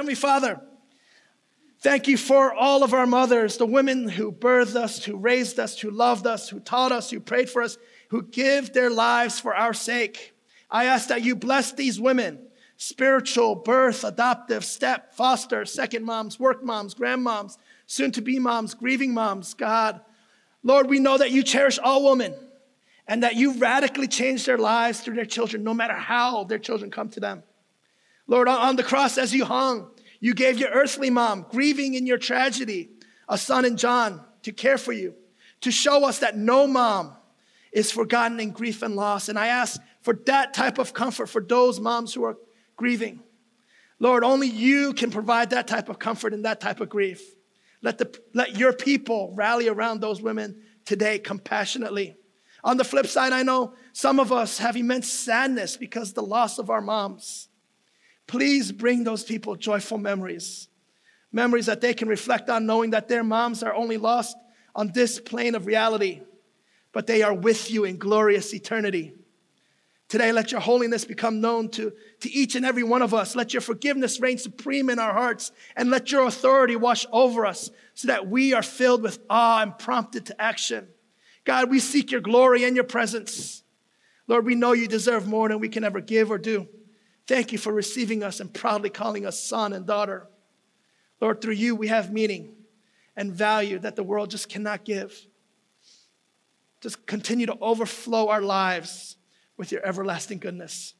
Heavenly Father, thank you for all of our mothers, the women who birthed us, who raised us, who loved us, who taught us, who prayed for us, who give their lives for our sake. I ask that you bless these women spiritual, birth, adoptive, step, foster, second moms, work moms, grandmoms, soon to be moms, grieving moms, God. Lord, we know that you cherish all women and that you radically change their lives through their children, no matter how their children come to them. Lord, on the cross as you hung, you gave your earthly mom, grieving in your tragedy, a son in John to care for you, to show us that no mom is forgotten in grief and loss. And I ask for that type of comfort for those moms who are grieving. Lord, only you can provide that type of comfort and that type of grief. Let, the, let your people rally around those women today compassionately. On the flip side, I know some of us have immense sadness because the loss of our moms. Please bring those people joyful memories, memories that they can reflect on, knowing that their moms are only lost on this plane of reality, but they are with you in glorious eternity. Today, let your holiness become known to, to each and every one of us. Let your forgiveness reign supreme in our hearts, and let your authority wash over us so that we are filled with awe and prompted to action. God, we seek your glory and your presence. Lord, we know you deserve more than we can ever give or do. Thank you for receiving us and proudly calling us son and daughter. Lord, through you, we have meaning and value that the world just cannot give. Just continue to overflow our lives with your everlasting goodness.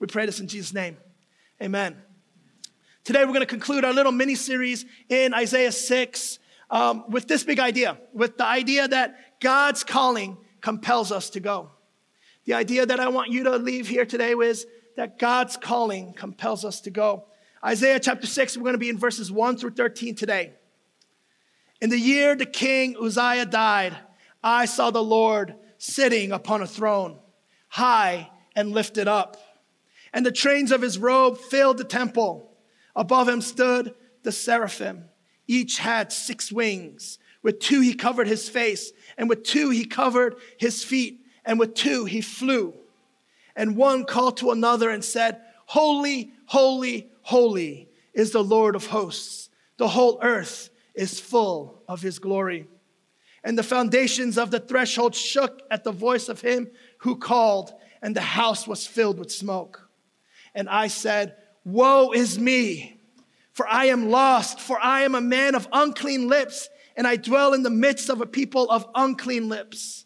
We pray this in Jesus' name. Amen. Today, we're going to conclude our little mini series in Isaiah 6 um, with this big idea, with the idea that God's calling compels us to go. The idea that I want you to leave here today is that God's calling compels us to go. Isaiah chapter 6, we're going to be in verses 1 through 13 today. In the year the king Uzziah died, I saw the Lord sitting upon a throne high and lifted up. And the trains of his robe filled the temple. Above him stood the seraphim. Each had six wings. With two he covered his face, and with two he covered his feet, and with two he flew. And one called to another and said, Holy, holy, holy is the Lord of hosts. The whole earth is full of his glory. And the foundations of the threshold shook at the voice of him who called, and the house was filled with smoke. And I said, Woe is me, for I am lost, for I am a man of unclean lips, and I dwell in the midst of a people of unclean lips.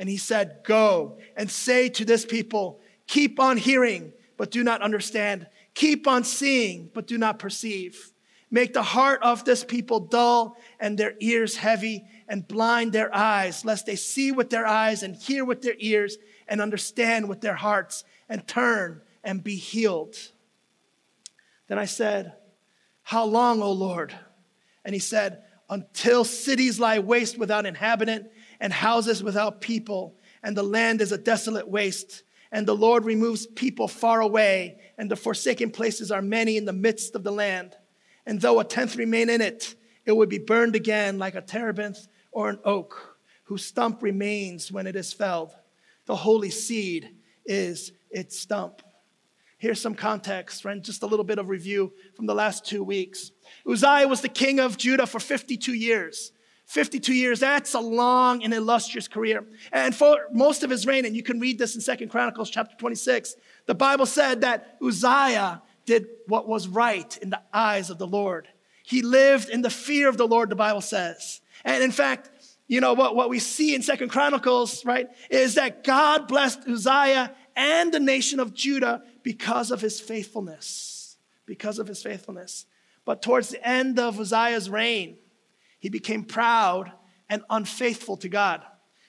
And he said, Go and say to this people, Keep on hearing, but do not understand. Keep on seeing, but do not perceive. Make the heart of this people dull and their ears heavy and blind their eyes, lest they see with their eyes and hear with their ears and understand with their hearts and turn and be healed. Then I said, How long, O Lord? And he said, Until cities lie waste without inhabitant and houses without people, and the land is a desolate waste. And the Lord removes people far away, and the forsaken places are many in the midst of the land. And though a tenth remain in it, it would be burned again like a terebinth or an oak whose stump remains when it is felled. The holy seed is its stump. Here's some context, right? Just a little bit of review from the last two weeks. Uzziah was the king of Judah for 52 years. 52 years, that's a long and illustrious career. And for most of his reign, and you can read this in Second Chronicles chapter 26, the Bible said that Uzziah did what was right in the eyes of the Lord. He lived in the fear of the Lord, the Bible says. And in fact, you know, what, what we see in Second Chronicles, right, is that God blessed Uzziah and the nation of Judah because of his faithfulness. Because of his faithfulness. But towards the end of Uzziah's reign, he became proud and unfaithful to God.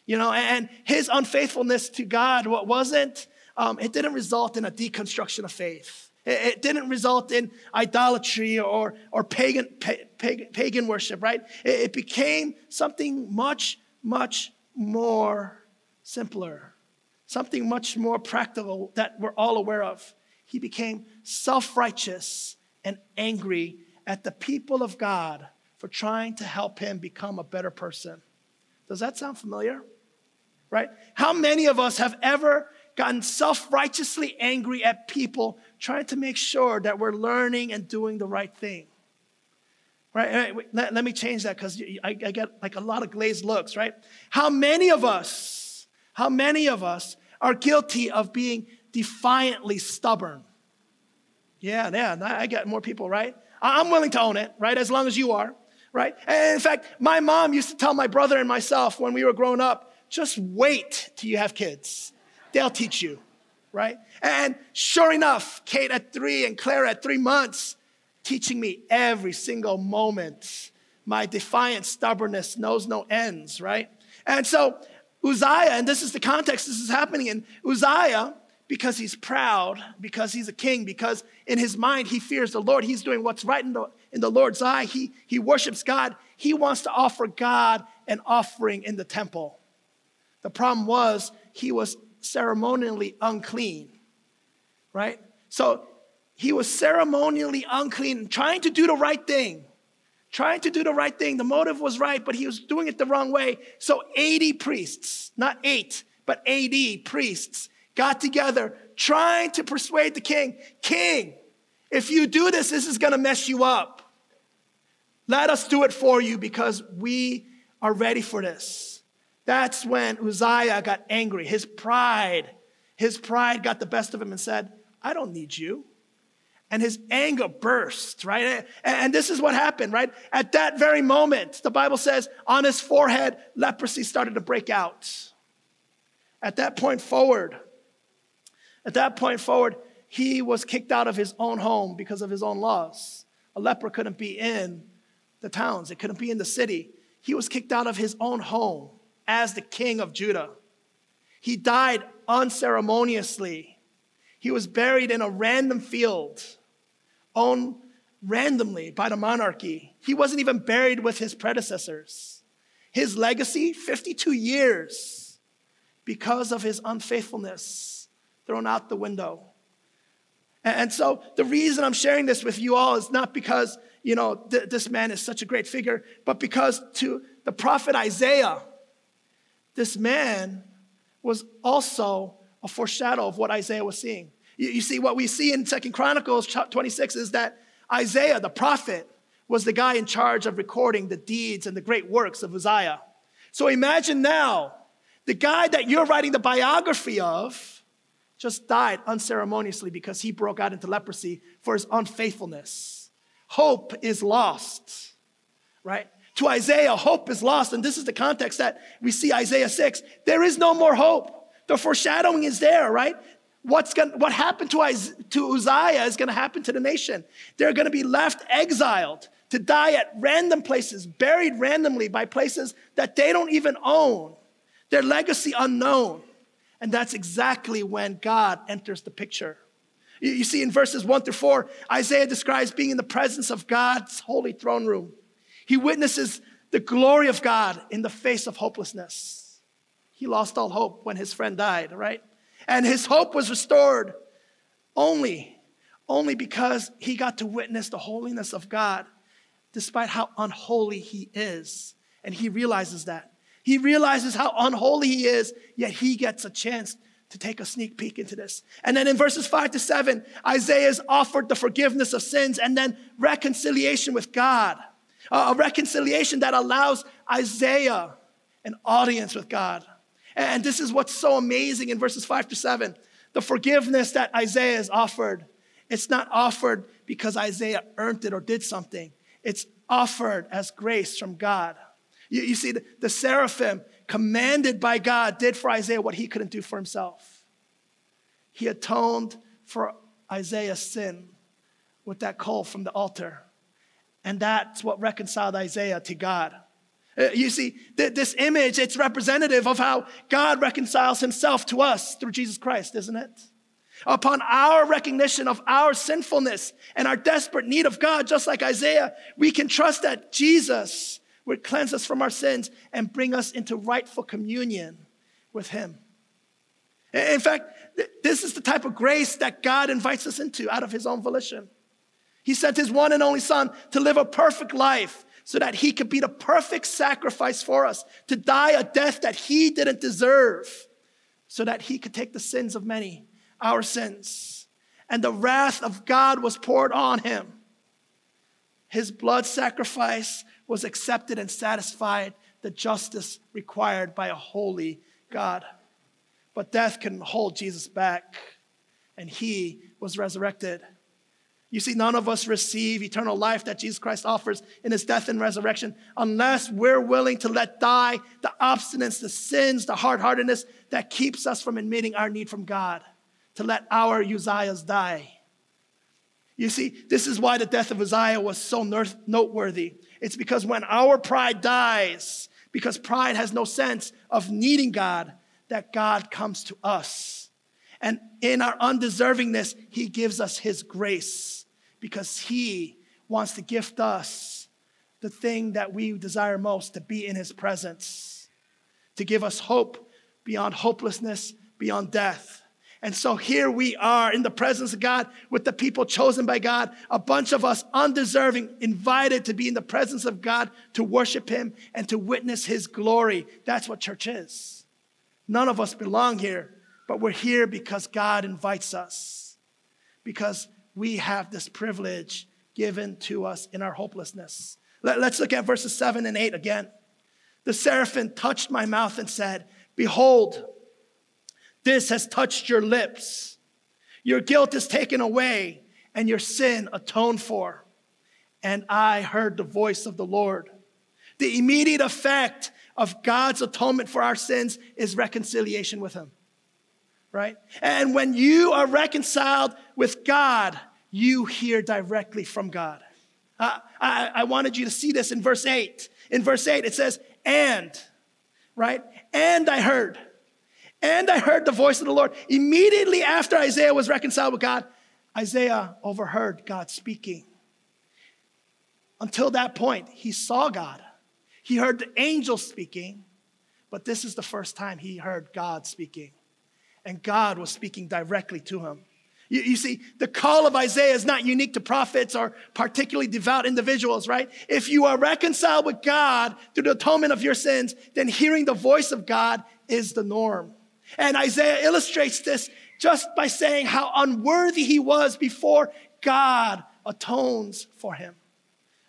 You know, and his unfaithfulness to God, what wasn't, um, it didn't result in a deconstruction of faith. It, didn't result in idolatry or, or pagan, pagan, pagan worship, right? It, it became something much, much more simpler, something much more practical that we're all aware of. He became self righteous and angry at the people of God for trying to help him become a better person. Does that sound familiar? Right? How many of us have ever gotten self righteously angry at people trying to make sure that we're learning and doing the right thing? Right? Let, let me change that because I, I get like a lot of glazed looks, right? How many of us, how many of us are guilty of being defiantly stubborn? Yeah, yeah, I get more people, right? I'm willing to own it, right? As long as you are, right? And in fact, my mom used to tell my brother and myself when we were growing up, just wait till you have kids. They'll teach you, right? And sure enough, Kate at three and Claire at three months, teaching me every single moment. My defiant stubbornness knows no ends, right? And so Uzziah, and this is the context this is happening in Uzziah, because he's proud, because he's a king, because in his mind he fears the Lord. He's doing what's right in the, in the Lord's eye. He, he worships God. He wants to offer God an offering in the temple. The problem was he was ceremonially unclean, right? So he was ceremonially unclean, trying to do the right thing. Trying to do the right thing. The motive was right, but he was doing it the wrong way. So 80 priests, not eight, but 80 priests got together trying to persuade the king King, if you do this, this is going to mess you up. Let us do it for you because we are ready for this. That's when Uzziah got angry. His pride, his pride got the best of him and said, I don't need you. And his anger burst, right? And this is what happened, right? At that very moment, the Bible says, on his forehead, leprosy started to break out. At that point forward, at that point forward, he was kicked out of his own home because of his own laws. A leper couldn't be in the towns, it couldn't be in the city. He was kicked out of his own home as the king of Judah. He died unceremoniously. He was buried in a random field, owned randomly by the monarchy. He wasn't even buried with his predecessors. His legacy 52 years because of his unfaithfulness thrown out the window. And so the reason I'm sharing this with you all is not because, you know, th- this man is such a great figure, but because to the prophet Isaiah, this man was also a foreshadow of what Isaiah was seeing. You, you see, what we see in Second Chronicles 26 is that Isaiah, the prophet, was the guy in charge of recording the deeds and the great works of Uzziah. So imagine now the guy that you're writing the biography of just died unceremoniously because he broke out into leprosy for his unfaithfulness. Hope is lost, right? To Isaiah, hope is lost. And this is the context that we see Isaiah 6. There is no more hope. The foreshadowing is there, right? What's going what happened to, to Uzziah is going to happen to the nation. They're going to be left exiled to die at random places, buried randomly by places that they don't even own, their legacy unknown. And that's exactly when God enters the picture. You see, in verses one through four, Isaiah describes being in the presence of God's holy throne room. He witnesses the glory of God in the face of hopelessness. He lost all hope when his friend died, right? And his hope was restored only, only because he got to witness the holiness of God, despite how unholy he is. And he realizes that. He realizes how unholy he is, yet he gets a chance to take a sneak peek into this. And then in verses five to seven, Isaiah is offered the forgiveness of sins and then reconciliation with God. a reconciliation that allows Isaiah an audience with God. And this is what's so amazing in verses five to seven. The forgiveness that Isaiah is offered, it's not offered because Isaiah earned it or did something. It's offered as grace from God. You, you see, the, the seraphim, commanded by God, did for Isaiah what he couldn't do for himself. He atoned for Isaiah's sin with that coal from the altar. And that's what reconciled Isaiah to God. Uh, you see, th- this image, it's representative of how God reconciles himself to us through Jesus Christ, isn't it? Upon our recognition of our sinfulness and our desperate need of God, just like Isaiah, we can trust that Jesus would cleanse us from our sins and bring us into rightful communion with Him. In fact, this is the type of grace that God invites us into out of His own volition. He sent His one and only Son to live a perfect life so that He could be the perfect sacrifice for us, to die a death that He didn't deserve, so that He could take the sins of many our sins. And the wrath of God was poured on him. His blood sacrifice was accepted and satisfied the justice required by a holy God. But death can hold Jesus back, and he was resurrected. You see, none of us receive eternal life that Jesus Christ offers in his death and resurrection unless we're willing to let die the obstinance, the sins, the hard heartedness that keeps us from admitting our need from God to let our Uzziahs die. You see, this is why the death of Uzziah was so noteworthy. It's because when our pride dies, because pride has no sense of needing God, that God comes to us. And in our undeservingness, He gives us His grace because He wants to gift us the thing that we desire most to be in His presence, to give us hope beyond hopelessness, beyond death. And so here we are in the presence of God with the people chosen by God, a bunch of us undeserving, invited to be in the presence of God to worship Him and to witness His glory. That's what church is. None of us belong here, but we're here because God invites us, because we have this privilege given to us in our hopelessness. Let, us look at verses 7 and 8 again. The seraphim touched my mouth and said, Behold, this has touched your lips. Your guilt is taken away and your sin atoned for. And I heard the voice of the Lord. The immediate effect of God's atonement for our sins is reconciliation with Him, right? And when you are reconciled with God, you hear directly from God. Uh, I, I wanted you to see this in verse 8. In verse 8, it says, and, right? And I heard. And I heard the voice of the Lord. Immediately after Isaiah was reconciled with God, Isaiah overheard God speaking. Until that point, he saw God. He heard the angels speaking, but this is the first time he heard God speaking. And God was speaking directly to him. You, you, see, the call of Isaiah is not unique to prophets or particularly devout individuals, right? If you are reconciled with God through the atonement of your sins, then hearing the voice of God is the norm. And Isaiah illustrates this just by saying how unworthy he was before God atones for him.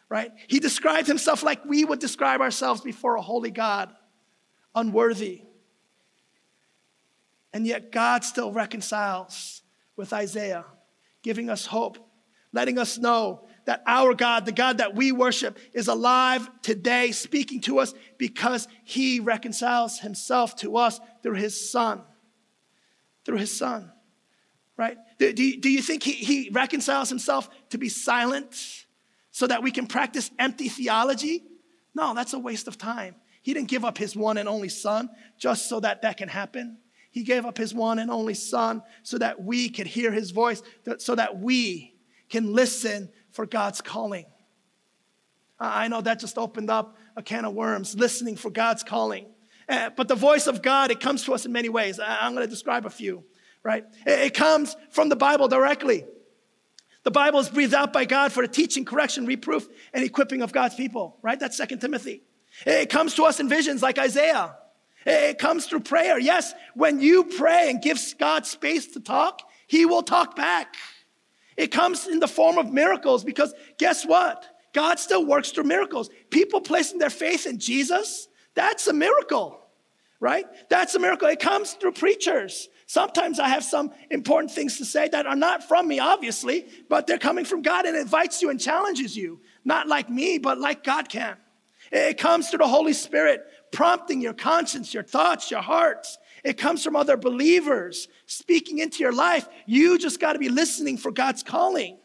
Right? He describes himself like we would describe ourselves before a holy God unworthy. And yet God still reconciles with Isaiah, giving us hope, letting us know that our God, the God that we worship, is alive today, speaking to us because he reconciles himself to us through his Son. Through his Son, right? Do, do, do you think he, he reconciles himself to be silent so that we can practice empty theology? No, that's a waste of time. He didn't give up his one and only Son just so that that can happen. He gave up his one and only Son so that we could hear his voice, so that we can listen for God's calling. I know that just opened up a can of worms, listening for God's calling. Uh, but the voice of God, it comes to us in many ways. I'm going to describe a few, right? It comes from the Bible directly. The Bible is breathed out by God for the teaching, correction, reproof, and equipping of God's people, right? That's Second Timothy. It comes to us in visions like Isaiah. It comes through prayer. Yes, when you pray and give God space to talk, He will talk back. It comes in the form of miracles because guess what? God still works through miracles. People placing their faith in Jesus, that's a miracle, right? That's a miracle. It comes through preachers. Sometimes I have some important things to say that are not from me, obviously, but they're coming from God and invites you and challenges you. Not like me, but like God can. It comes through the Holy Spirit, prompting your conscience, your thoughts, your hearts. It comes from other believers speaking into your life. You just got to be listening for God's calling.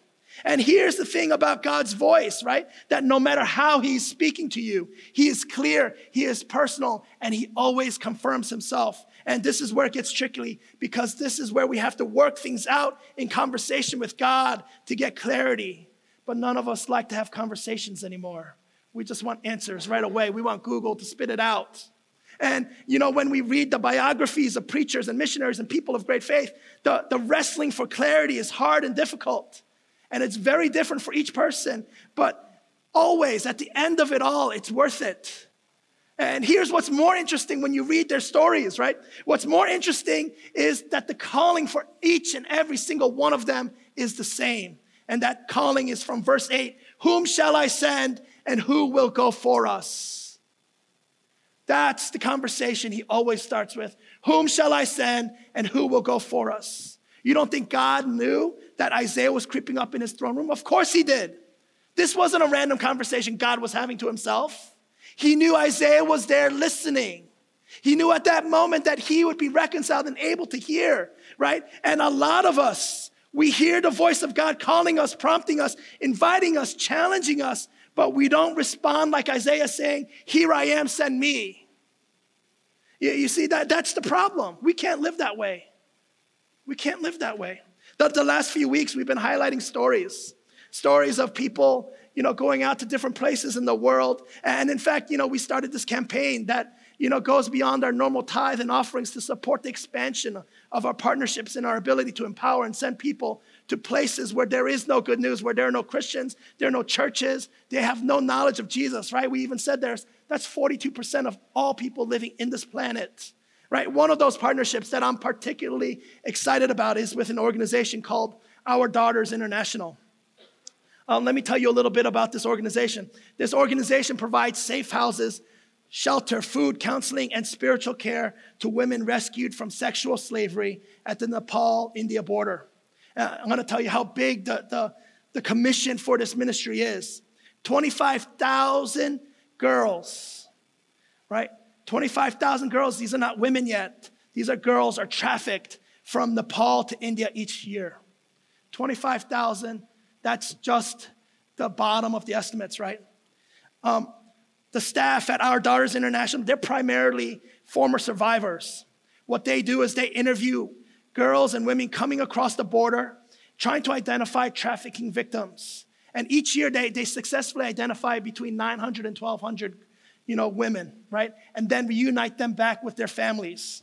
And here's the thing about God's voice, right? That no matter how He's speaking to you, He is clear, He is personal, and He always confirms Himself. And this is where it gets tricky because this is where we have to work things out in conversation with God to get clarity. But none of us like to have conversations anymore. We just want answers right away. We want Google to spit it out. And, you know, when we read the biographies of preachers and missionaries and people of great faith, the, the wrestling for clarity is hard and difficult. And it's very different for each person. But always, at the end of it all, it's worth it. And here's what's more interesting when you read their stories, right? What's more interesting is that the calling for each and every single one of them is the same. And that calling is from verse 8 Whom shall I send and who will go for us? That's the conversation he always starts with. Whom shall I send and who will go for us? You don't think God knew that Isaiah was creeping up in his throne room? Of course he did. This wasn't a random conversation God was having to himself. He knew Isaiah was there listening. He knew at that moment that he would be reconciled and able to hear, right? And a lot of us, we hear the voice of God calling us, prompting us, inviting us, challenging us, but we don't respond like Isaiah saying, Here I am, send me. You, see, that, that's the problem. We can't live that way. We can't live that way. The, the last few weeks, we've been highlighting stories. Stories of people you know going out to different places in the world. And in fact you know we started this campaign that you know goes beyond our normal tithe and offerings to support the expansion of our partnerships and our ability to empower and send people to places where there is no good news where there are no christians there are no churches they have no knowledge of jesus right? We even said there's that's 42% of all people living in this planet right one of those partnerships that i'm particularly excited about is with an organization called our daughters international um, let me tell you a little bit about this organization. This organization provides safe houses, shelter, food, counseling, and spiritual care to women rescued from sexual slavery at the Nepal India border. Uh, I'm to tell you how big the, the, the commission for this ministry is 25,000 girls, right? 25,000 girls, these are not women yet. These are girls are trafficked from Nepal to India each year. 25,000 that's just the bottom of the estimates, right? Um, the staff at Our Daughters International, they're primarily former survivors. What they do is they interview girls and women coming across the border, trying to identify trafficking victims. And each year they, they successfully identify between 900 and 1,200 you know, women, right? And then reunite them back with their families.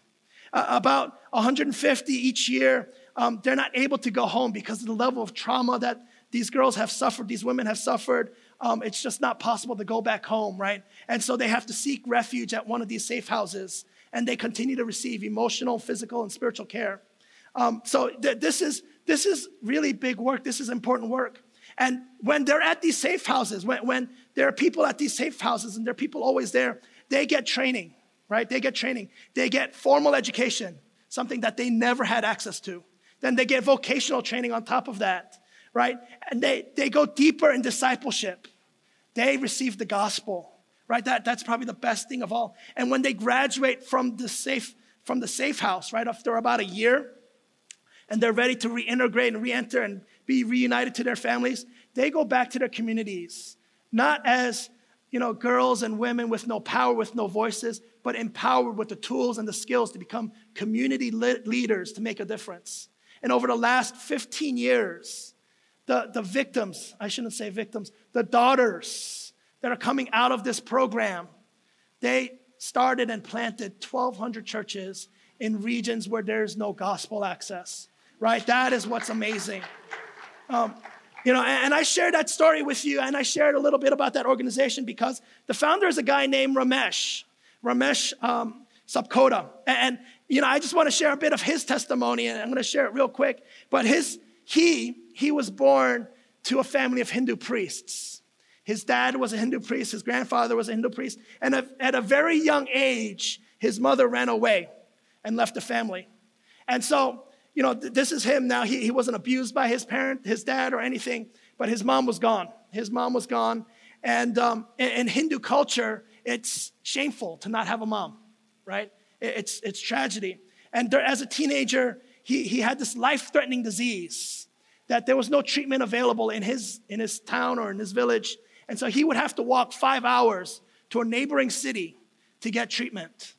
Uh, about 150 each year, um, they're not able to go home because of the level of trauma that these girls have suffered, these women have suffered. Um, it's just not possible to go back home, right? And so they have to seek refuge at one of these safe houses, and they continue to receive emotional, physical, and spiritual care. Um, so th- this is this is really big work. This is important work. And when they're at these safe houses, when, when there are people at these safe houses, and there are people always there, they get training, right? They get training. They get formal education, something that they never had access to. Then they get vocational training on top of that right? And they, they go deeper in discipleship. They receive the gospel, right? That, that's probably the best thing of all. And when they graduate from the safe, from the safe house, right, after about a year, and they're ready to reintegrate and re-enter and be reunited to their families, they go back to their communities, not as you know, girls and women with no power, with no voices, but empowered with the tools and the skills to become community leaders to make a difference. And over the last 15 years, the, the victims, I shouldn't say victims, the daughters that are coming out of this program, they started and planted 1,200 churches in regions where there's no gospel access, right? That is what's amazing. Um, you know, and, I shared that story with you, and I shared a little bit about that organization because the founder is a guy named Ramesh, Ramesh um, and, you know, I just want to share a bit of his testimony, and I'm going to share it real quick. But his, he he was born to a family of Hindu priests. His dad was a Hindu priest, his grandfather was a Hindu priest, and at a very young age, his mother ran away and left the family. And so, you know, this is him now. He, he wasn't abused by his parent, his dad, or anything, but his mom was gone. His mom was gone. And um, in, in Hindu culture, it's shameful to not have a mom, right? It's, it's tragedy. And there, as a teenager, he, he had this life threatening disease that there was no treatment available in his, in his town or in his village. And so he would have to walk five hours to a neighboring city to get treatment.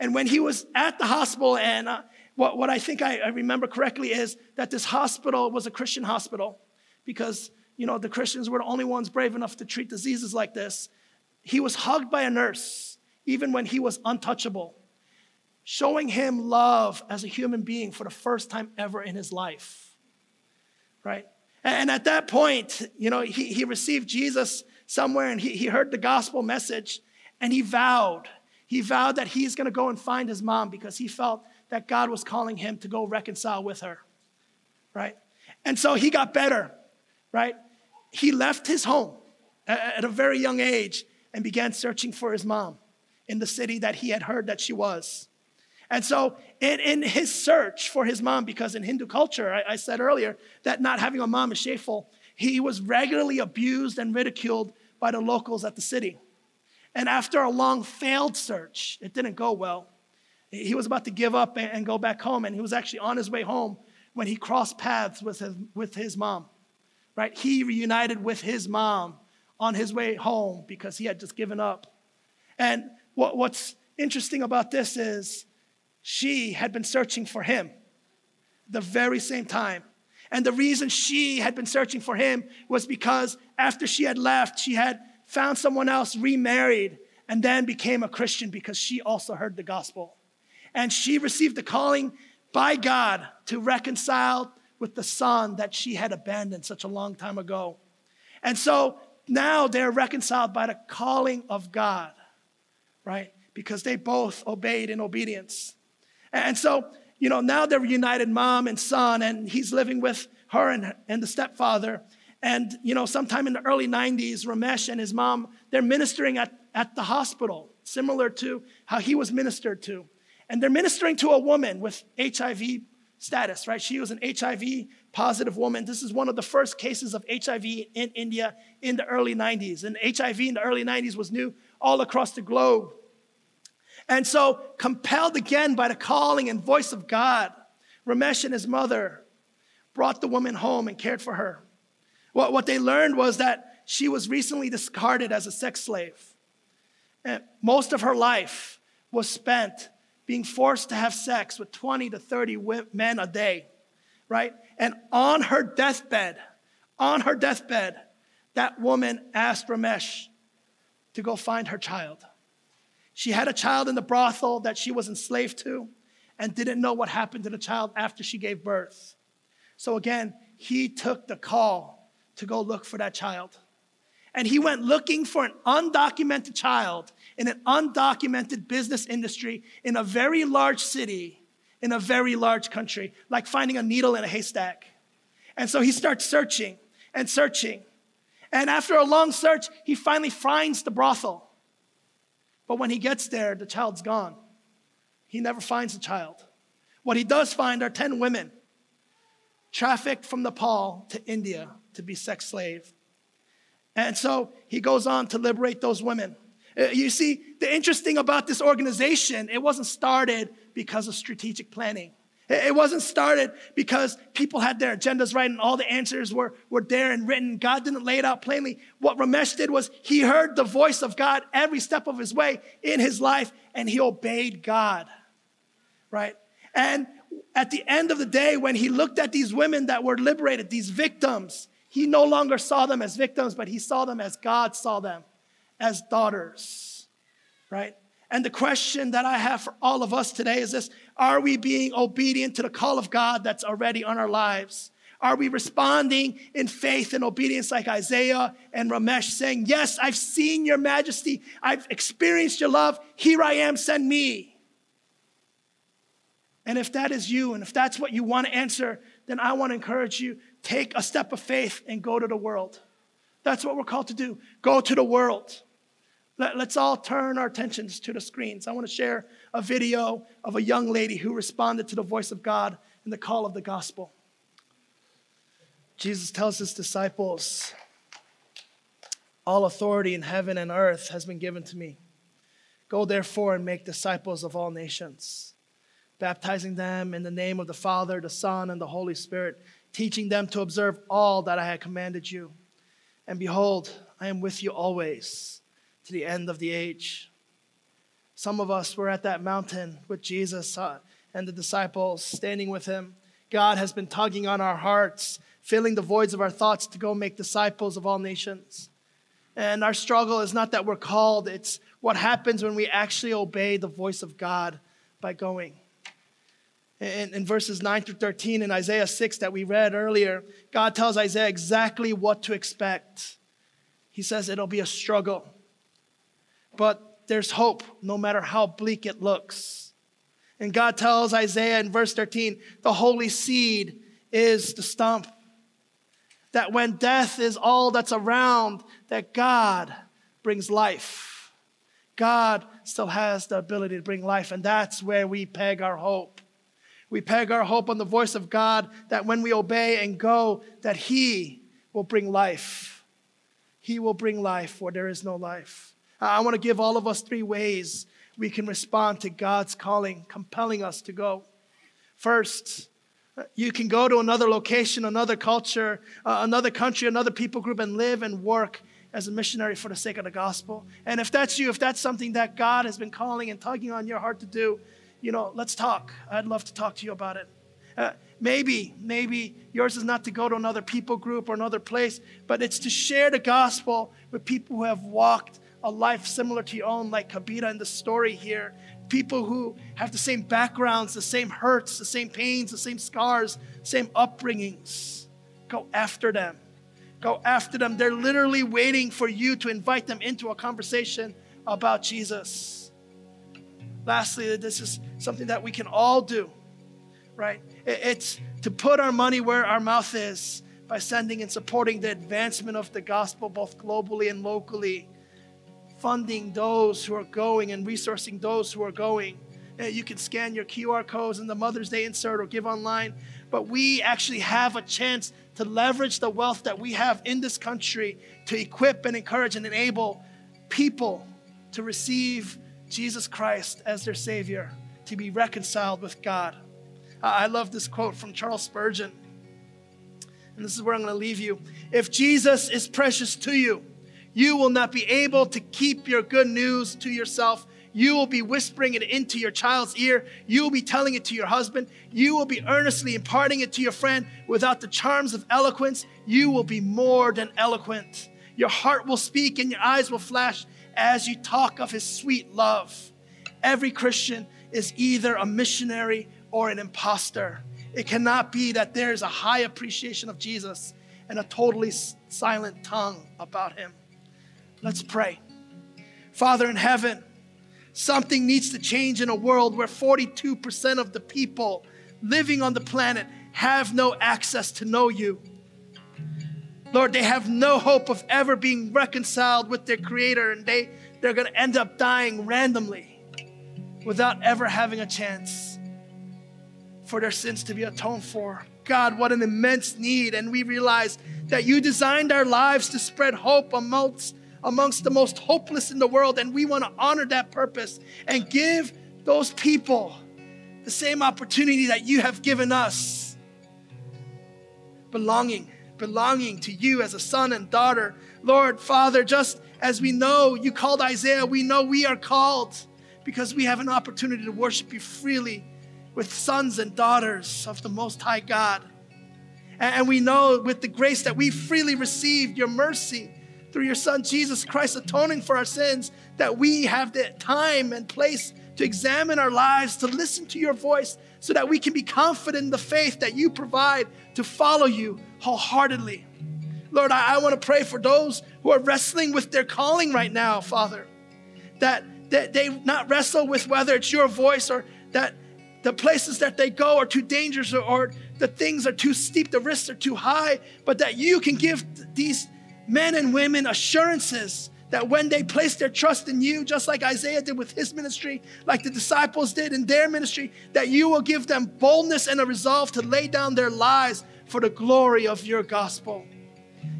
And when he was at the hospital, and uh, what, what I think I, I remember correctly is that this hospital was a Christian hospital because, you know, the Christians were the only ones brave enough to treat diseases like this. He was hugged by a nurse, even when he was untouchable, showing him love as a human being for the first time ever in his life, right? And at that point, you know, he, he received Jesus somewhere and he, he heard the gospel message and he vowed. He vowed that he's going to go and find his mom because he felt that God was calling him to go reconcile with her, right? And so he got better, right? He left his home at a very young age and began searching for his mom in the city that he had heard that she was. And so, in, in his search for his mom, because in Hindu culture, I, I said earlier that not having a mom is shameful, he was regularly abused and ridiculed by the locals at the city. And after a long failed search, it didn't go well. He was about to give up and go back home, and he was actually on his way home when he crossed paths with his, with his mom. Right? He reunited with his mom on his way home because he had just given up. And what, what's interesting about this is she had been searching for him the very same time. And the reason she had been searching for him was because after she had left, she had found someone else, remarried, and then became a Christian because she also heard the gospel. And she received the calling by God to reconcile with the son that she had abandoned such a long time ago. And so now they're reconciled by the calling of God, right? Because they both obeyed in obedience. And so, you know, now they're reunited mom and son, and he's living with her and, and the stepfather. And, you know, sometime in the early 90s, Ramesh and his mom, they're ministering at, at the hospital, similar to how he was ministered to. And they're ministering to a woman with HIV status, right? She was an HIV positive woman. This is one of the first cases of HIV in India in the early 90s. And HIV in the early 90s was new all across the globe. And so, compelled again by the calling and voice of God, Ramesh and his mother brought the woman home and cared for her. What, what they learned was that she was recently discarded as a sex slave. And most of her life was spent being forced to have sex with 20 to 30 men a day, right? And on her deathbed, on her deathbed, that woman asked Ramesh to go find her child. She had a child in the brothel that she was enslaved to and didn't know what happened to the child after she gave birth. So again, he took the call to go look for that child. And he went looking for an undocumented child in an undocumented business industry in a very large city, in a very large country, like finding a needle in a haystack. And so he starts searching and searching. And after a long search, he finally finds the brothel. But when he gets there, the child's gone. He never finds the child. What he does find are 10 women trafficked from Nepal to India to be sex slave. And so he goes on to liberate those women. Uh, you see, the interesting about this organization, it wasn't started because of strategic planning. It wasn't started because people had their agendas right and all the answers were, were there and written. God didn't lay it out plainly. What Ramesh did was he heard the voice of God every step of his way in his life and he obeyed God, right? And at the end of the day, when he looked at these women that were liberated, these victims, he no longer saw them as victims, but he saw them as God saw them, as daughters, right? And the question that I have for all of us today is this Are we being obedient to the call of God that's already on our lives? Are we responding in faith and obedience like Isaiah and Ramesh saying, Yes, I've seen your majesty, I've experienced your love, here I am, send me? And if that is you, and if that's what you want to answer, then I want to encourage you take a step of faith and go to the world. That's what we're called to do go to the world. Let, us all turn our attentions to the screens. I want to share a video of a young lady who responded to the voice of God and the call of the gospel. Jesus tells his disciples, All authority in heaven and earth has been given to me. Go therefore and make disciples of all nations, baptizing them in the name of the Father, the Son, and the Holy Spirit, teaching them to observe all that I have commanded you. And behold, I am with you always to the end of the age. Some of us were at that mountain with Jesus uh, and the disciples standing with him. God has been tugging on our hearts, filling the voids of our thoughts to go make disciples of all nations. And our struggle is not that we're called, it's what happens when we actually obey the voice of God by going. In, in, verses 9 through 13 in Isaiah 6 that we read earlier, God tells Isaiah exactly what to expect. He says it'll be a struggle, but there's hope no matter how bleak it looks. And God tells Isaiah in verse 13, the holy seed is the stump. That when death is all that's around, that God brings life. God still has the ability to bring life, and that's where we peg our hope. We peg our hope on the voice of God that when we obey and go, that He will bring life. He will bring life where there is no life. I want to give all of us three ways we can respond to God's calling, compelling us to go. First, you can go to another location, another culture, uh, another country, another people group, and live and work as a missionary for the sake of the gospel. And if that's you, if that's something that God has been calling and tugging on your heart to do, you know, let's talk. I'd love to talk to you about it. Uh, maybe, maybe yours is not to go to another people group or another place, but it's to share the gospel with people who have walked a life similar to your own, like Kabira in the story here. People who have the same backgrounds, the same hurts, the same pains, the same scars, same upbringings. Go after them. Go after them. They're literally waiting for you to invite them into a conversation about Jesus. Lastly, this is something that we can all do, right? It's to put our money where our mouth is by sending and supporting the advancement of the gospel both globally and locally, funding those who are going and resourcing those who are going. Uh, you can scan your QR codes in the Mother's Day insert or give online, but we actually have a chance to leverage the wealth that we have in this country to equip and encourage and enable people to receive Jesus Christ as their Savior, to be reconciled with God. I love this quote from Charles Spurgeon. And this is where I'm going to leave you. If Jesus is precious to you, you will not be able to keep your good news to yourself. You will be whispering it into your child's ear. You will be telling it to your husband. You will be earnestly imparting it to your friend. Without the charms of eloquence, you will be more than eloquent. Your heart will speak and your eyes will flash as you talk of his sweet love. Every Christian is either a missionary or an impostor. It cannot be that there is a high appreciation of Jesus and a totally silent tongue about him. Let's pray. Father in heaven, something needs to change in a world where 42% of the people living on the planet have no access to know you. Lord, they have no hope of ever being reconciled with their Creator, and they, they're going to end up dying randomly without ever having a chance for their sins to be atoned for. God, what an immense need. And we realize that you designed our lives to spread hope amongst, amongst the most hopeless in the world. And we want to honor that purpose and give those people the same opportunity that you have given us belonging belonging to you as a son and daughter. Lord, Father, just as we know you called Isaiah, we know we are called because we have an opportunity to worship you freely with sons and daughters of the Most High God. And we know with the grace that we freely received, your mercy through your Son Jesus Christ atoning for our sins, that we have the time and place to examine our lives, to listen to your voice, so that we can be confident in the faith that you provide to follow you wholeheartedly. Lord, I, I want to pray for those who are wrestling with their calling right now, Father, that, that they not wrestle with whether it's your voice or that the places that they go are too dangerous or, or the things are too steep, the risks are too high, but that you can give these men and women assurances that when they place their trust in you, just like Isaiah did with his ministry, like the disciples did in their ministry, that you will give them boldness and a resolve to lay down their lives for the glory of your gospel.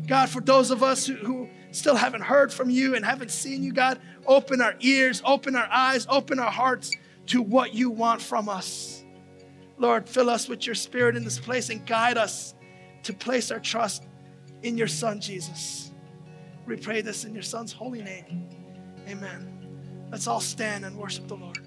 God, for those of us who, who still haven't heard from you and haven't seen you, God, open our ears, open our eyes, open our hearts to what you want from us. Lord, fill us with your spirit in this place and guide us to place our trust in your Son, Jesus. We pray this in your Son's holy name. Amen. Let's all stand and worship the Lord.